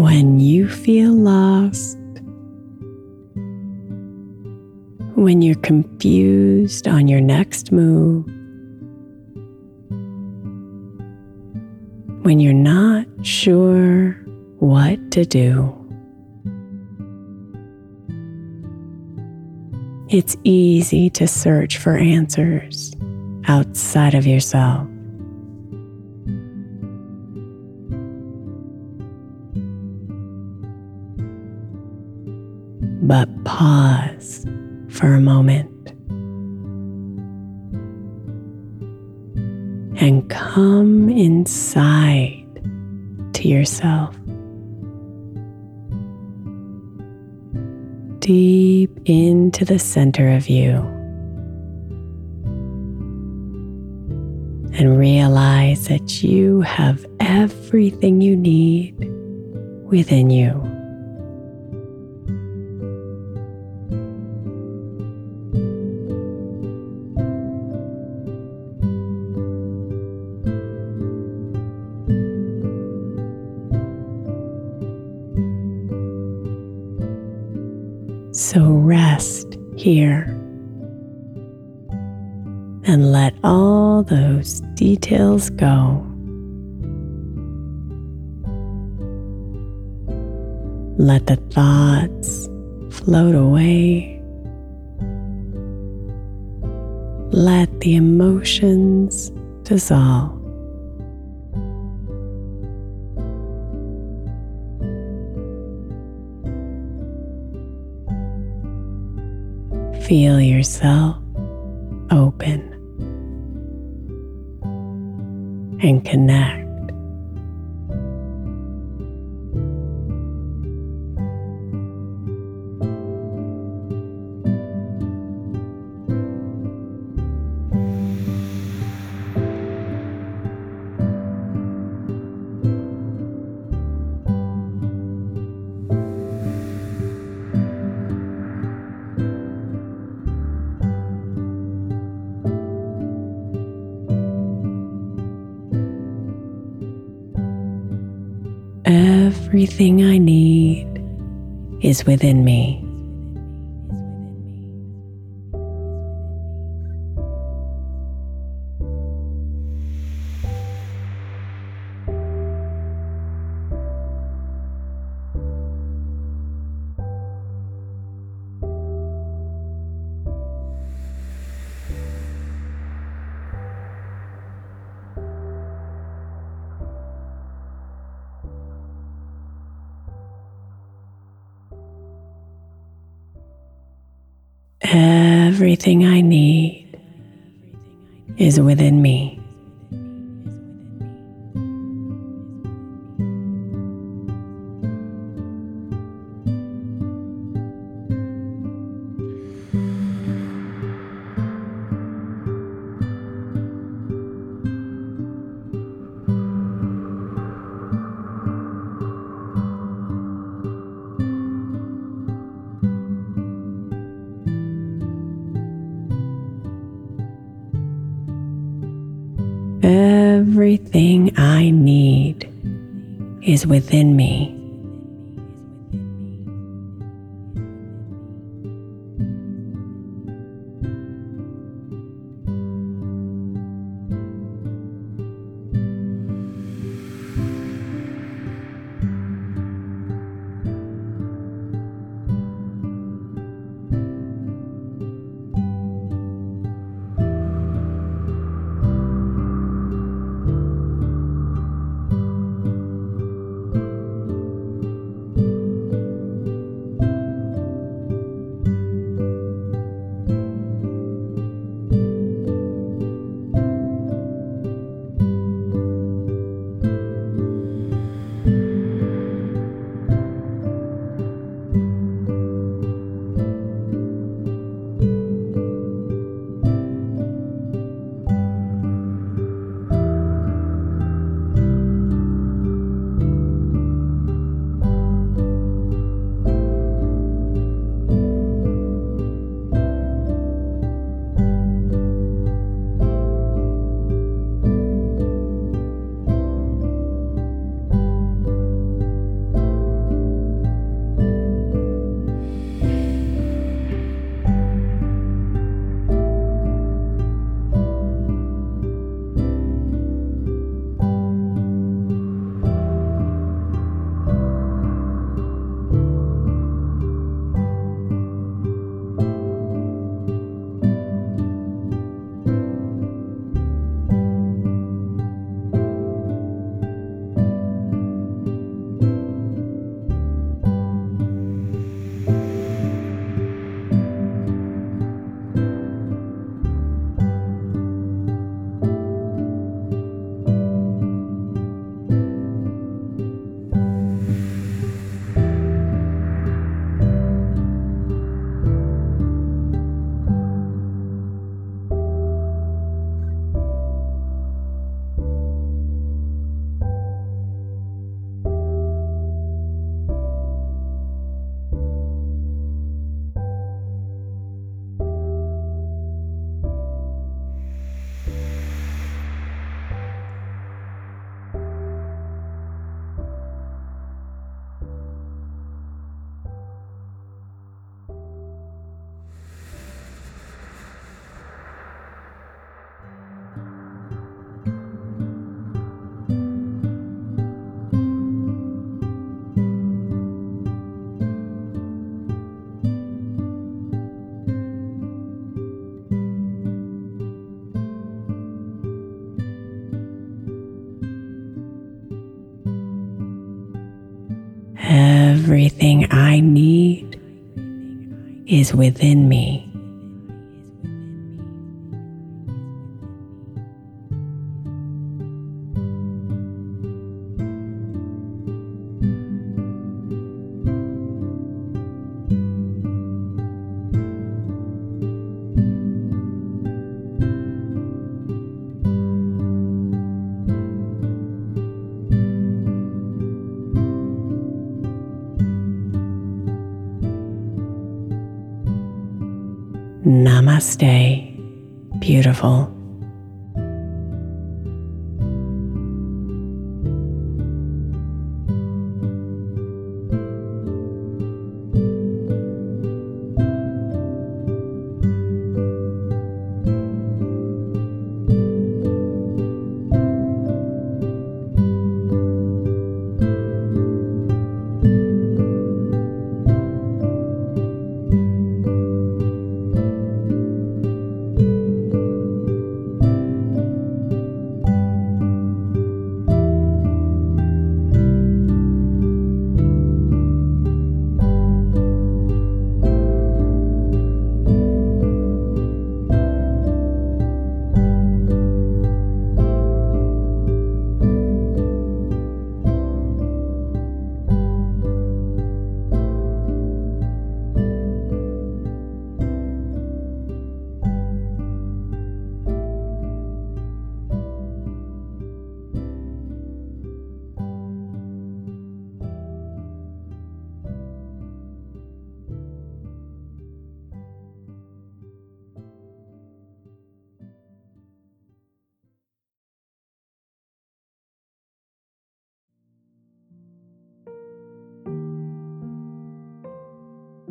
When you feel lost, when you're confused on your next move, when you're not sure what to do. It's easy to search for answers outside of yourself. But pause for a moment and come inside to yourself. Deep into the center of you. And realize that you have everything you need within you. So rest here and let all those details go. Let the thoughts float away. Let the emotions dissolve. Feel yourself open and connect. Everything I need is within me. Everything I need is within me. Everything I need is within me. Everything I need is within me. Namaste, beautiful.